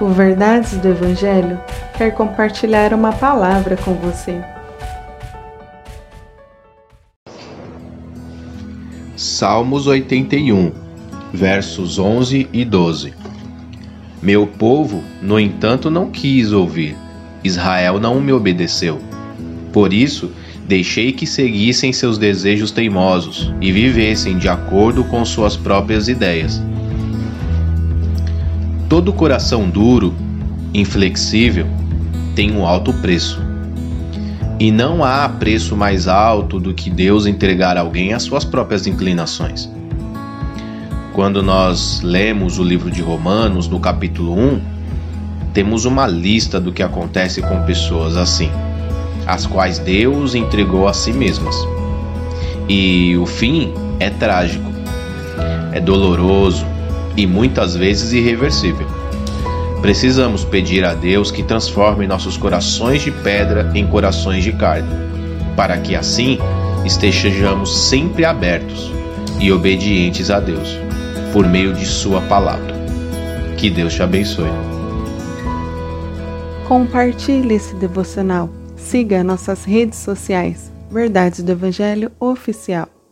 O Verdades do Evangelho quer compartilhar uma palavra com você. Salmos 81, versos 11 e 12. Meu povo, no entanto, não quis ouvir, Israel não me obedeceu. Por isso, deixei que seguissem seus desejos teimosos e vivessem de acordo com suas próprias ideias. Todo coração duro, inflexível, tem um alto preço. E não há preço mais alto do que Deus entregar alguém às suas próprias inclinações. Quando nós lemos o livro de Romanos, no capítulo 1, temos uma lista do que acontece com pessoas assim as quais Deus entregou a si mesmas. E o fim é trágico, é doloroso e muitas vezes irreversível. Precisamos pedir a Deus que transforme nossos corações de pedra em corações de carne, para que assim estejamos sempre abertos e obedientes a Deus, por meio de Sua palavra. Que Deus te abençoe. Compartilhe esse devocional Siga nossas redes sociais. Verdades do Evangelho Oficial.